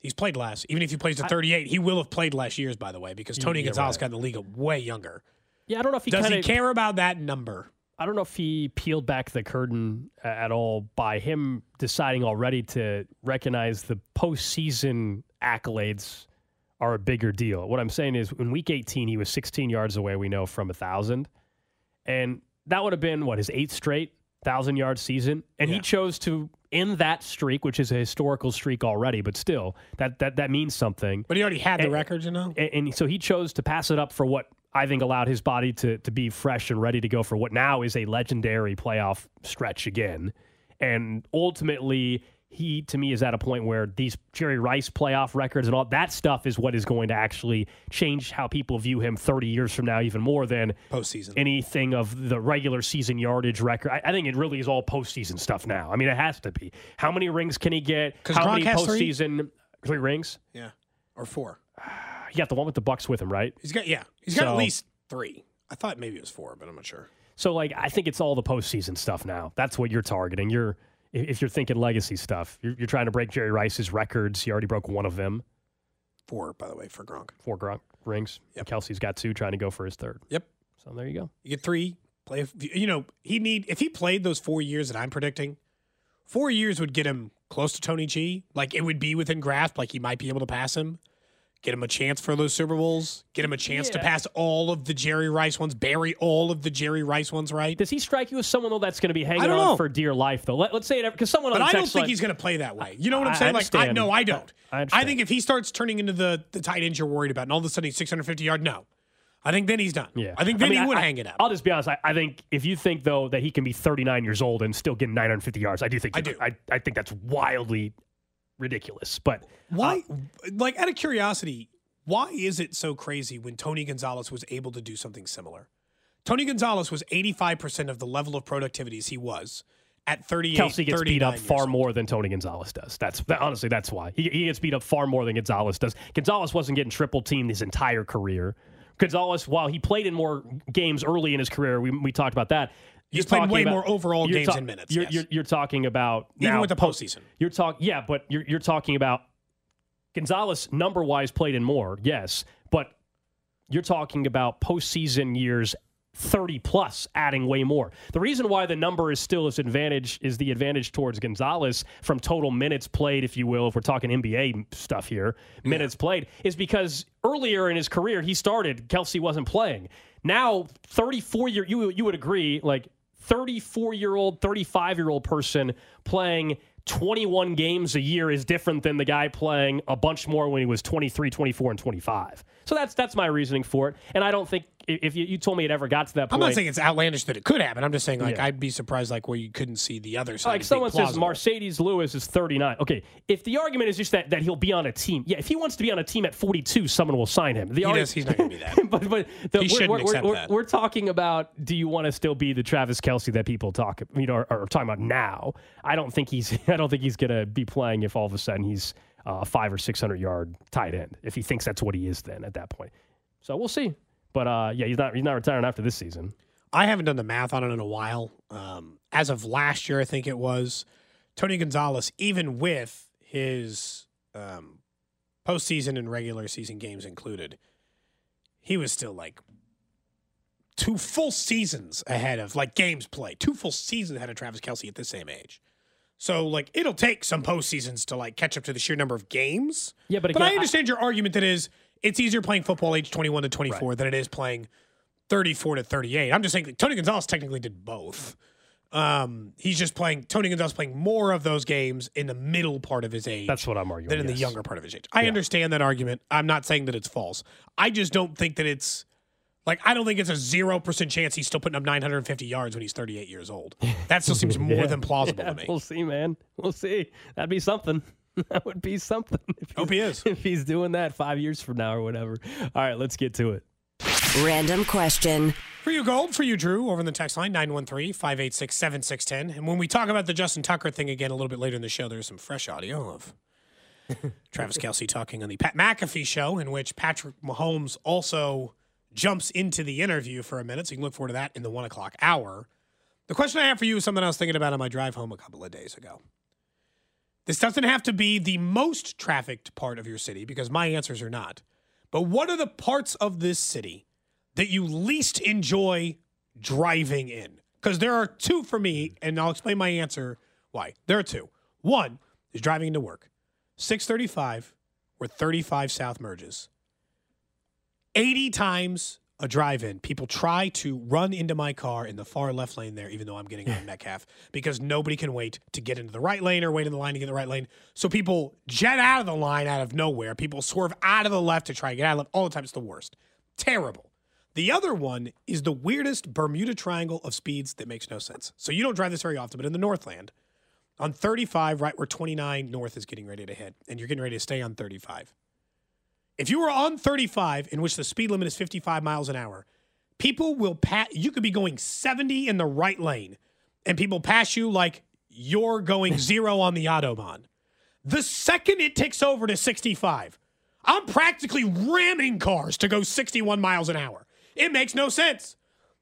He's played less. Even if he plays to 38, he will have played less years, by the way, because Tony Gonzalez right. got in the league way younger. Yeah, I don't know if he Does kinda, he care about that number? I don't know if he peeled back the curtain uh, at all by him deciding already to recognize the postseason accolades are a bigger deal. What I'm saying is, in Week 18, he was 16 yards away. We know from a thousand, and that would have been what his eighth straight thousand yard season, and he chose to end that streak, which is a historical streak already, but still that that that means something. But he already had the And- record, you know? And, and so he chose to pass it up for what I think allowed his body to to be fresh and ready to go for what now is a legendary playoff stretch again. And ultimately, he to me is at a point where these Jerry Rice playoff records and all that stuff is what is going to actually change how people view him 30 years from now, even more than Postseason. anything of the regular season yardage record. I, I think it really is all postseason stuff now. I mean, it has to be. How many rings can he get? How Gronk many has three? postseason three rings? yeah. Or four. He got the one with the Bucs with him, right? He's got, yeah. He's got So- at least three. I thought maybe it was four, but I'm not sure. So like I think it's all the postseason stuff now. That's what you're targeting. You're if you're thinking legacy stuff, you're, you're trying to break Jerry Rice's records. He already broke one of them, Four, by the way, for Gronk. four Gronk rings. Yep. Kelce's got two, trying to go for his third. Yep. So there you go. You get three. Play. You know, he need if he played those four years that I'm predicting. Four years would get him close to Tony G. Like it would be within grasp. Like he might be able to pass him. Get him a chance for those Super Bowls. Get him a chance to pass all of the Jerry Rice ones. Bury all of the Jerry Rice ones. Right. Does he strike you as someone though that's going to be hanging on know. for dear life though? Let, us say it because someone But I don't think line- he's going to play that way. You know what I- I'm I saying? like, I no, I don't. I I, think if he starts turning into the the tight ends you're worried about, and all of a sudden he's 650 yard, no. I think then he's done. Yeah. I think then I mean, he would I- hang it up. I'll just be honest. I, I think if you think though that he can be 39 years old and still get 950 yards, I do think I do. I, I think that's wildly ridiculous. But Why, uh, like, out of curiosity, why is it so crazy when Tony Gonzalez was able to do something similar? Tony Gonzalez was 85% of the level of productivities he was at 38, Kelce gets beat up far old. more than Tony Gonzalez does. That's that, honestly that's why he, he gets beat up far more than Gonzalez does. Gonzalez wasn't getting triple teamed his entire career. Gonzalez, while he played in more games early in his career, we, we talked about that. He's played way about- more overall games ta- and minutes, You're, yes. you're, you're talking about Even now with the postseason. You're talking, yeah, but you're you're talking about Gonzalez number wise played in more, yes, but you're talking about postseason years 30 plus adding way more. The reason why the number is still his advantage is the advantage towards Gonzalez from total minutes played, if you will, if we're talking NBA stuff here, minutes played, is because earlier in his career he started, Kelce wasn't playing. Now, 34 year you you would agree, like 34 year old, 35 year old person playing 21 games a year is different than the guy playing a bunch more when he was 23, 24, and 25. So that's that's my reasoning for it. And I don't think if you, you told me it ever got to that point. I'm not saying it's outlandish that it could happen. I'm just saying, like, Yeah. I'd be surprised, like, where you couldn't see the other side. like someone says. Marcedes Lewis is 39. Okay, if the argument is just that, that he'll be on a team, yeah, if he wants to be on a team at 42, someone will sign him. The He argu- does, he's not going to be that. but but the, He we're, shouldn't we're, we're, we're talking about do you want to still be the Travis Kelce that people talk you know are, are talking about now? I don't think he's I don't think he's gonna be playing if all of a sudden he's a five or six hundred yard tight end if he thinks that's what he is then at that point. So we'll see. But uh, yeah, he's not he's not retiring after this season. I haven't done the math on it in a while. Um, as of last year, I think it was Tony Gonzalez, even with his um, postseason and regular season games included, he was still like two full seasons ahead of like games played, two full seasons ahead of Travis Kelce at the same age. So like it'll take some postseasons to like catch up to the sheer number of games. Yeah, but but again, I I- understand your argument that is it's easier playing football age 21 to 24 than it is playing 34 to 38. I'm just saying Tony Gonzalez technically did both. Um, he's just playing Tony Gonzalez playing more of those games in the middle part of his age. That's what I'm arguing. than in the younger part of his age. I understand that argument. I'm not saying that it's false. I just don't think that it's like I don't think it's a zero percent chance he's still putting up 950 yards when he's 38 years old. That still seems more Yeah. than plausible Yeah, to me. We'll see, man. We'll see. That'd be something. that would be something. If Hope he is. If he's doing that five years from now or whatever. All right, let's get to it. Random question. For you, Gold, for you, Drew, over in the text line, 913 586 7610. And when we talk about the Justin Tucker thing again a little bit later in the show, there's some fresh audio of Travis Kelce talking on the Pat McAfee show, in which Patrick Mahomes also jumps into the interview for a minute. So you can look forward to that in the one o'clock hour. The question I have for you is something I was thinking about on my drive home a couple of days ago. This doesn't have to be the most trafficked part of your city because my answers are not. But what are the parts of this city that you least enjoy driving in? Because there are two for me, and I'll explain my answer why. There are two. One is driving into work, 635, where 35 South merges. 80 times a drive in, people try to run into my car in the far left lane there, even though I'm getting on Metcalf, because nobody can wait to get into the right lane or wait in the line to get in the right lane. So people jet out of the line out of nowhere. People swerve out of the left to try and get out of the left. All the time, it's the worst. Terrible. The other one is the weirdest Bermuda Triangle of speeds that makes no sense. So you don't drive this very often, but in the Northland, on 35, right where 29 North is getting ready to hit, and you're getting ready to stay on 35. If you were on 35, in which the speed limit is 55 miles an hour, people will pass. You could be going 70 in the right lane, and people pass you like you're going zero on the Autobahn. The second it ticks over to 65, I'm practically ramming cars to go 61 miles an hour. It makes no sense.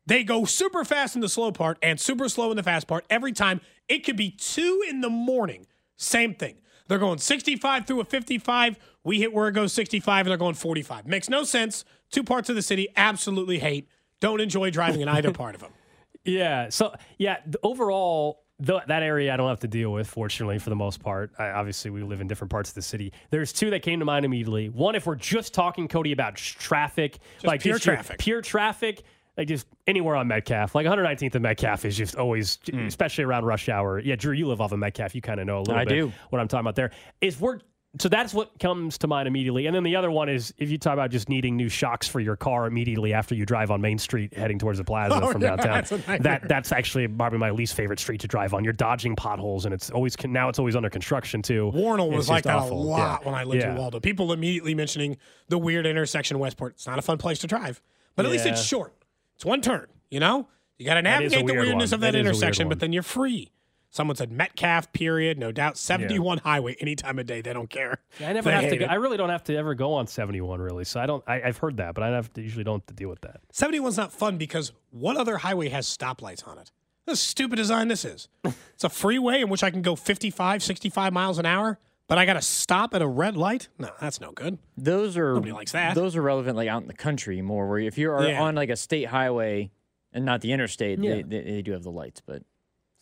They go super fast in the slow part and super slow in the fast part every time. It could be two in the morning. Same thing. They're going 65 through a 55. We hit where it goes 65 and they're going 45. Makes no sense. Two parts of the city absolutely hate. Don't enjoy driving in either part of them. Yeah. So yeah, the, overall, th- that area I don't have to deal with. Fortunately, for the most part. I, obviously, we live in different parts of the city. There's two that came to mind immediately. One, if we're just talking Cody about tr- traffic, like pure just traffic. pure traffic. Like just anywhere on Metcalf, like 119th and Metcalf is just always, hmm. especially around rush hour. Yeah, Drew, you live off of Metcalf, you kind of know a little I bit do. what I'm talking about. There is we're so that's what comes to mind immediately. And then the other one is if you talk about just needing new shocks for your car immediately after you drive on Main Street heading towards the oh, plaza Oh, from yeah, downtown. that's that that's actually probably my least favorite street to drive on. You're dodging potholes and it's always now it's always under construction too. Wornall was like that awful. a lot Yeah. when I lived yeah. in Waldo. People immediately mentioning the weird intersection in Westport. It's not a fun place to drive, but at least it's short. It's one turn. You know, you got to That is a navigate the weirdness one. of that, That is a weird intersection, but then you're free. Someone said Metcalf, period. No doubt. 71 highway any time of day. They don't care. Yeah, I never They have to. Go. I really don't have to ever go on 71 really. So I don't. I, I've heard that, but I have to, usually don't have to deal with that. 71's not fun because what other highway has stoplights on it? What a stupid design this is. it's a freeway in which I can go 55, 65 miles an hour, but I got to stop at a red light? No, that's no good. Those are Nobody likes that. Those are relevant like out in the country more. Where if you're Yeah. on like a state highway and not the interstate, Yeah. they, they, they do have the lights. But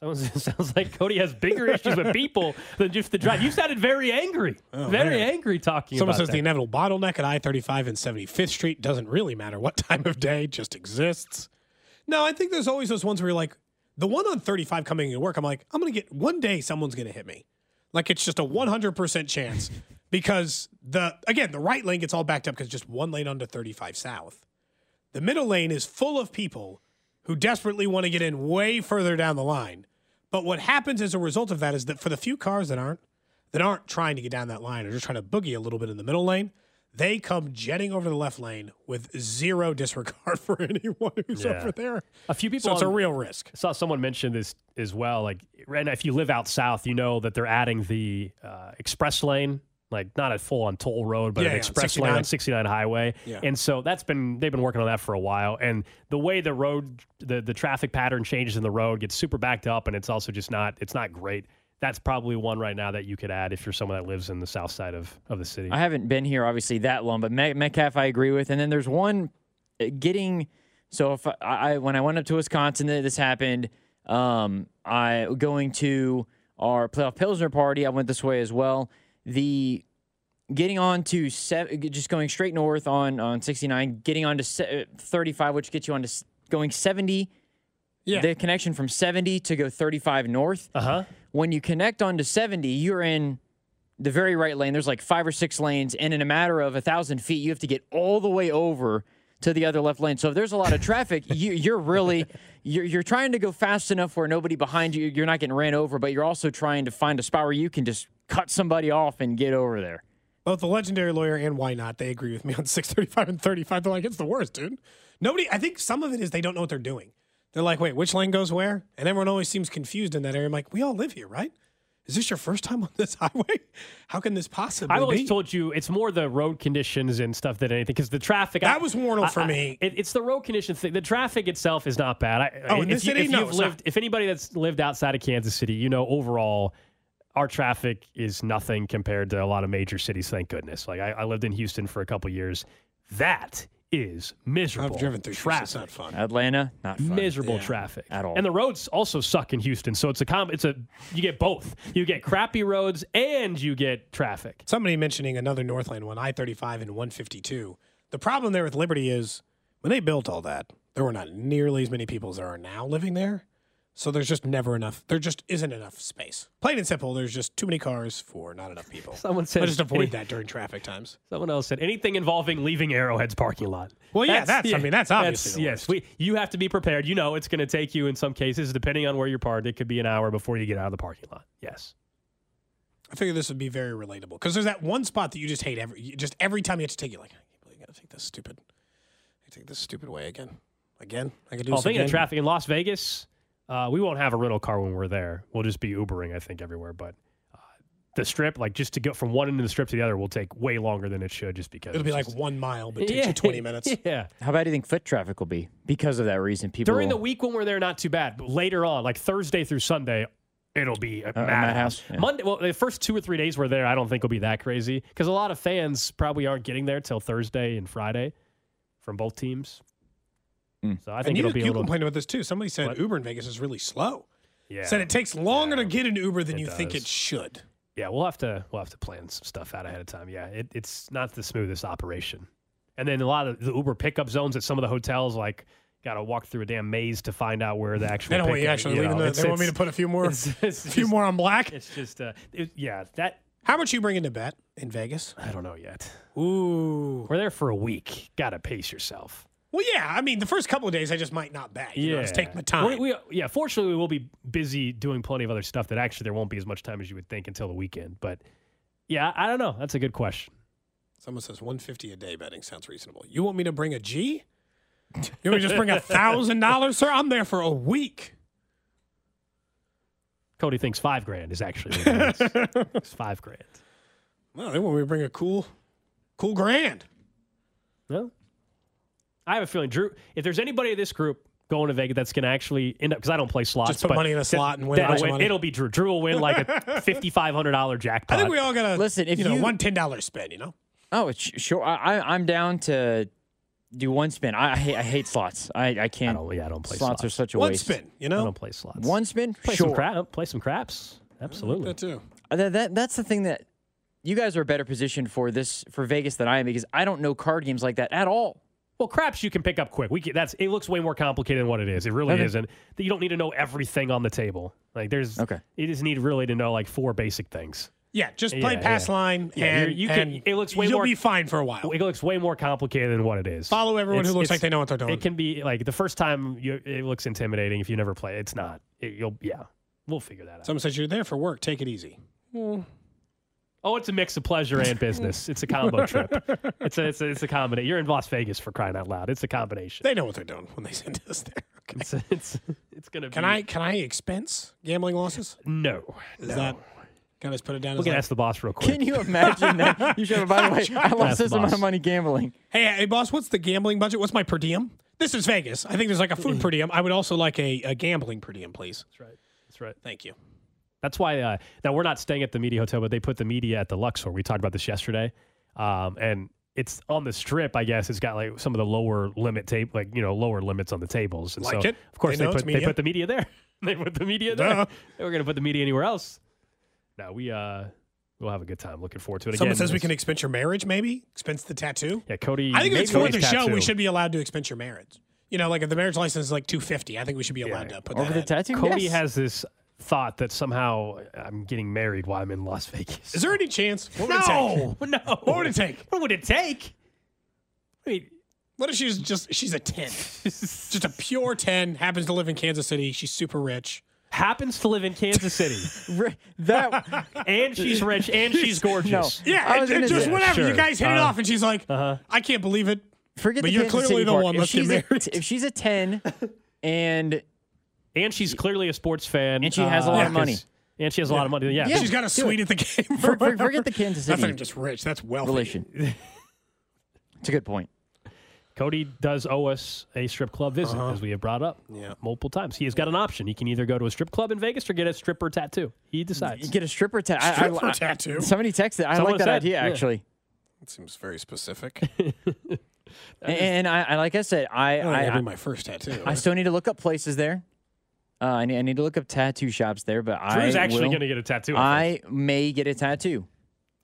Sounds, sounds like Cody has bigger issues with people than just the drive. You sounded very angry, very Oh, man. angry talking Someone says that. the inevitable bottleneck at I 35 and 75th Street doesn't really matter what time of day, just exists. No, I think there's always those ones where you're like, the one on 35 coming to work, I'm like, I'm going to get one day someone's going to hit me. Like it's just a 100% chance because the, again, the right lane gets all backed up because just one lane onto 35 South. The middle lane is full of people who desperately want to get in way further down the line. But what happens as a result of that is that for the few cars that aren't that aren't trying to get down that line or just trying to boogie a little bit in the middle lane, they come jetting over the left lane with zero disregard for anyone who's Yeah. over there. A few people So it's a real risk. I saw someone mention this as well. Like, and if you live out south, you know that they're adding the uh, express lane, like not a full on toll road, but Yeah, an yeah, express lane 69. on 69 highway. Yeah. And so that's been they've been working on that for a while. And the way the road, the the traffic pattern changes in the road gets super backed up, and it's also just not it's not great. That's probably one right now that you could add if you're someone that lives in the south side of, of the city. I haven't been here obviously that long, but Metcalf I agree with. And then there's one uh, getting. So if I, I when I went up to Wisconsin, th- this happened. Um, I going to our playoff Pilsner party. I went this way as well. The getting on to se- just going straight north on on 69, getting on to se- 35, which gets you on to s- going 70. Yeah. The connection from 70 to go 35 north. Uh huh. When you connect onto 70, you're in the very right lane. There's like five or six lanes, and in a matter of a thousand feet, you have to get all the way over to the other left lane. So if there's a lot of traffic, you, you're really you're, you're trying to go fast enough where nobody behind you, you're not getting ran over, but you're also trying to find a spot where you can just cut somebody off and get over there. Both the legendary lawyer and why not, they agree with me on 635 and 35. They're like, it's the worst, dude. Nobody, I think some of it is they don't know what they're doing. They're like, wait, which lane goes where? And everyone always seems confused in that area. I'm like, we all live here, right? Is this your first time on this highway? How can this possibly I've always be? told you it's more the road conditions and stuff than anything because the traffic. That I- was Wornall I- for I- me. it- it's the road conditions thing. The traffic itself is not bad. I, Oh, in if this you- city? if No, you've lived, not. if anybody that's lived outside of Kansas City, you know overall our traffic is nothing compared to a lot of major cities. Thank goodness. Like I, I lived in Houston for a couple years. That is miserable. I've driven through Houston. traffic. It's not fun. Atlanta, not fun. Miserable Yeah. traffic At all. and the roads also suck in Houston. So it's a com- It's a you get both. You get crappy roads and you get traffic. Somebody mentioning another Northland one, I 35 and 152. The problem there with Liberty is when they built all that, there were not nearly as many people as there are now living there. So there's just never enough. There just isn't enough space. Plain and simple, there's just too many cars for not enough people. Someone said I just avoid that during traffic times. Someone else said anything involving leaving Arrowhead's parking lot. Well, yeah, that's- I mean, that's obviously the yes. We you have to be prepared. You know, it's going to take you in some cases, depending on where you're parked. It could be an hour before you get out of the parking lot. Yes. I figure this would be very relatable because there's that one spot that you just hate every just every time you have to take it. Like, I can't believe I got to take this stupid, I take this stupid way again, again. I can do Oh, this thinking again. of traffic in Las Vegas, uh, we won't have a rental car when we're there. We'll just be Ubering, I think, everywhere. But uh, the strip, like just to go from one end of the strip to the other, will take way longer than it should, just because It'll be it's like just- one mile, but it takes you 20 minutes. Yeah. How bad do you think foot traffic will be because of that reason? People During the week when we're there, not too bad. But later on, like Thursday through Sunday, it'll be a a madhouse. madhouse, yeah. Monday, well, the first two or three days we're there, I don't think will be that crazy because a lot of fans probably aren't getting there till Thursday and Friday from both teams. Mm. So I And think you, it'll be a you little. complained about this too. Somebody said What? Uber in Vegas is really slow. Yeah, Said it takes longer to get an Uber than It you think it should. yeah, we'll have to we'll have to plan some stuff out ahead of time. Yeah, it, it's not the smoothest operation. And then a lot of the Uber pickup zones at some of the hotels, like got to walk through a damn maze to find out where the actual. They don't want you actually you leaving know, the, They want me to put a few more, it's- it's a few just- more on black. It's just, uh, it, yeah, that How much you bringing to bet in Vegas? I don't know yet. Ooh. We're there for a week. Got to pace yourself. Well, yeah. I mean, the first couple of days, I just might not bet. You know, just take my time. We, we- yeah, fortunately, we will be busy doing plenty of other stuff that actually there won't be as much time as you would think until the weekend. But yeah, I don't know. That's a good question. Someone says 150 a day betting sounds reasonable. You want me to bring a G? You want me to just bring a thousand dollars, sir? I'm there for a week. Cody thinks five grand is actually what it is. it's five grand. Well, they want me to bring a cool, cool grand. No. I have a feeling, Drew, if there's anybody in this group going to Vegas that's going to actually end up, because I don't play slots. Just put but money in a that- slot and win a that'll bunch of win. money. It'll be Drew. Drew will win like a $5,500 jackpot. I think we all gotta Listen, if you know you- one ten dollar spend. You know, Oh, it's sure. I, I, I'm down to do one spin. I, I hate I hate slots. I, I I can't. don't, yeah, I don't play slots. slots. are such a one waste. One spin. You know. I don't play slots. One spin. play sure. some crap. Play some craps. Absolutely. that too. Uh, That, that that's the thing that you guys are better positioned for this for Vegas than I am because I don't know card games like that at all. Well, craps you can pick up quick. We can, that's it. Looks way more complicated than what it is. It really Okay. isn't. You don't need to know everything on the table. Like there's Okay. You just need really to know like four basic things. Yeah, just play Yeah, pass yeah. line, Yeah, and you're- can- and it looks way you'll more- be fine for a while. It looks way more complicated than what it is. Follow everyone who looks like they know what they're doing. It can be like the first time you, it looks intimidating if you never play. It's not. It, you'll yeah. We'll figure that out. Someone says you're there for work. Take it easy. Mm. Oh, it's a mix of pleasure and business. It's a combo trip. It's a it's a, it's a combination. You're in Las Vegas for crying out loud. It's a combination. They know what they're doing when they send us there. Okay. It's it's it's gonna. Can be, I can I expense gambling losses? No. Is that can I just put it down? We as can like, ask the boss real quick. Can you imagine that? You should have. By the way, I lost Ask the this amount of money gambling. hey, hey, boss, what's the gambling budget? What's my per diem? This is Vegas. I think there's like a food per diem. I would also like a, a gambling per diem, please. That's right. That's right. Thank you. That's why. Uh, now we're not staying at the media hotel, but they put the media at the Luxor. We talked about this yesterday, um, and it's on the strip. I guess it's got like some of the lower limit tape, like you know, lower limits on the tables. And Like so, it. Of course, They they, put they put the media there. they put the media Duh. there. They were going to put the media anywhere else. No, we uh, we'll have a good time. Looking forward to it. Someone Again, says we can expense your marriage, maybe expense the tattoo. Yeah, Cody. I think if it's maybe for the Cody's show, we should be allowed to expense your marriage. You know, like if the marriage license is like two fifty, I think we should be allowed to put Over that. the in. tattoo. Cody Yes. has this thought that somehow I'm getting married while I'm in Las Vegas. Is there any chance? What would it take? no, no. What would it take? What would it take? I mean, What if she's just she's a ten, just a pure ten, happens to live in Kansas City. She's super rich. happens to live in Kansas City, That and she's rich, and she's gorgeous. No. Yeah, I and, and just say- whatever. Sure. You guys hit it Uh, off, and she's like, Uh-huh. "I can't believe it." forget But the you're Kansas clearly City the part. one. If Let's get she's, a, if she's a ten, and And she's clearly a sports fan, And she has a lot of money. And she has a lot of money. Yeah, Yeah. she's got a do suite it. at the game. For- for- forget the Kansas City. That's City not even just rich. That's wealthy. relation. It's a good point. Cody does owe us a strip club visit, as we have brought up Uh-huh. Yeah. multiple times. He has got an option. He can either go to a strip club in Vegas or get a stripper tattoo. He decides. You get a stripper tattoo. Stripper tattoo? Somebody texted. I Someone like that said, idea yeah. actually. It seems very specific. And I, I like I said, I I don't I, I, be my first tattoo. I still need to look up places there. Uh, I, need, I need to look up tattoo shops there, but Drew's I actually will- going to get a tattoo. I. I may get a tattoo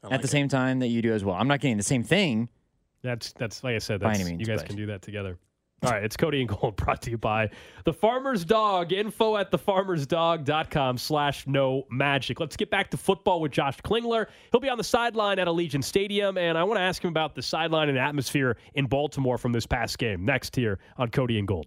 like at the it. same time that you do as well. I'm not getting the same thing. That's that's like I said. By That's, any means, you guys but- can do that together. All right, it's Cody and Gold brought to you by The Farmer's Dog. Info at thefarmersdog.com slash no magic. Let's get back to football with Josh Klingler. He'll be on the sideline at Allegiant Stadium, and I want to ask him about the sideline and atmosphere in Baltimore from this past game. Next here on Cody and Gold.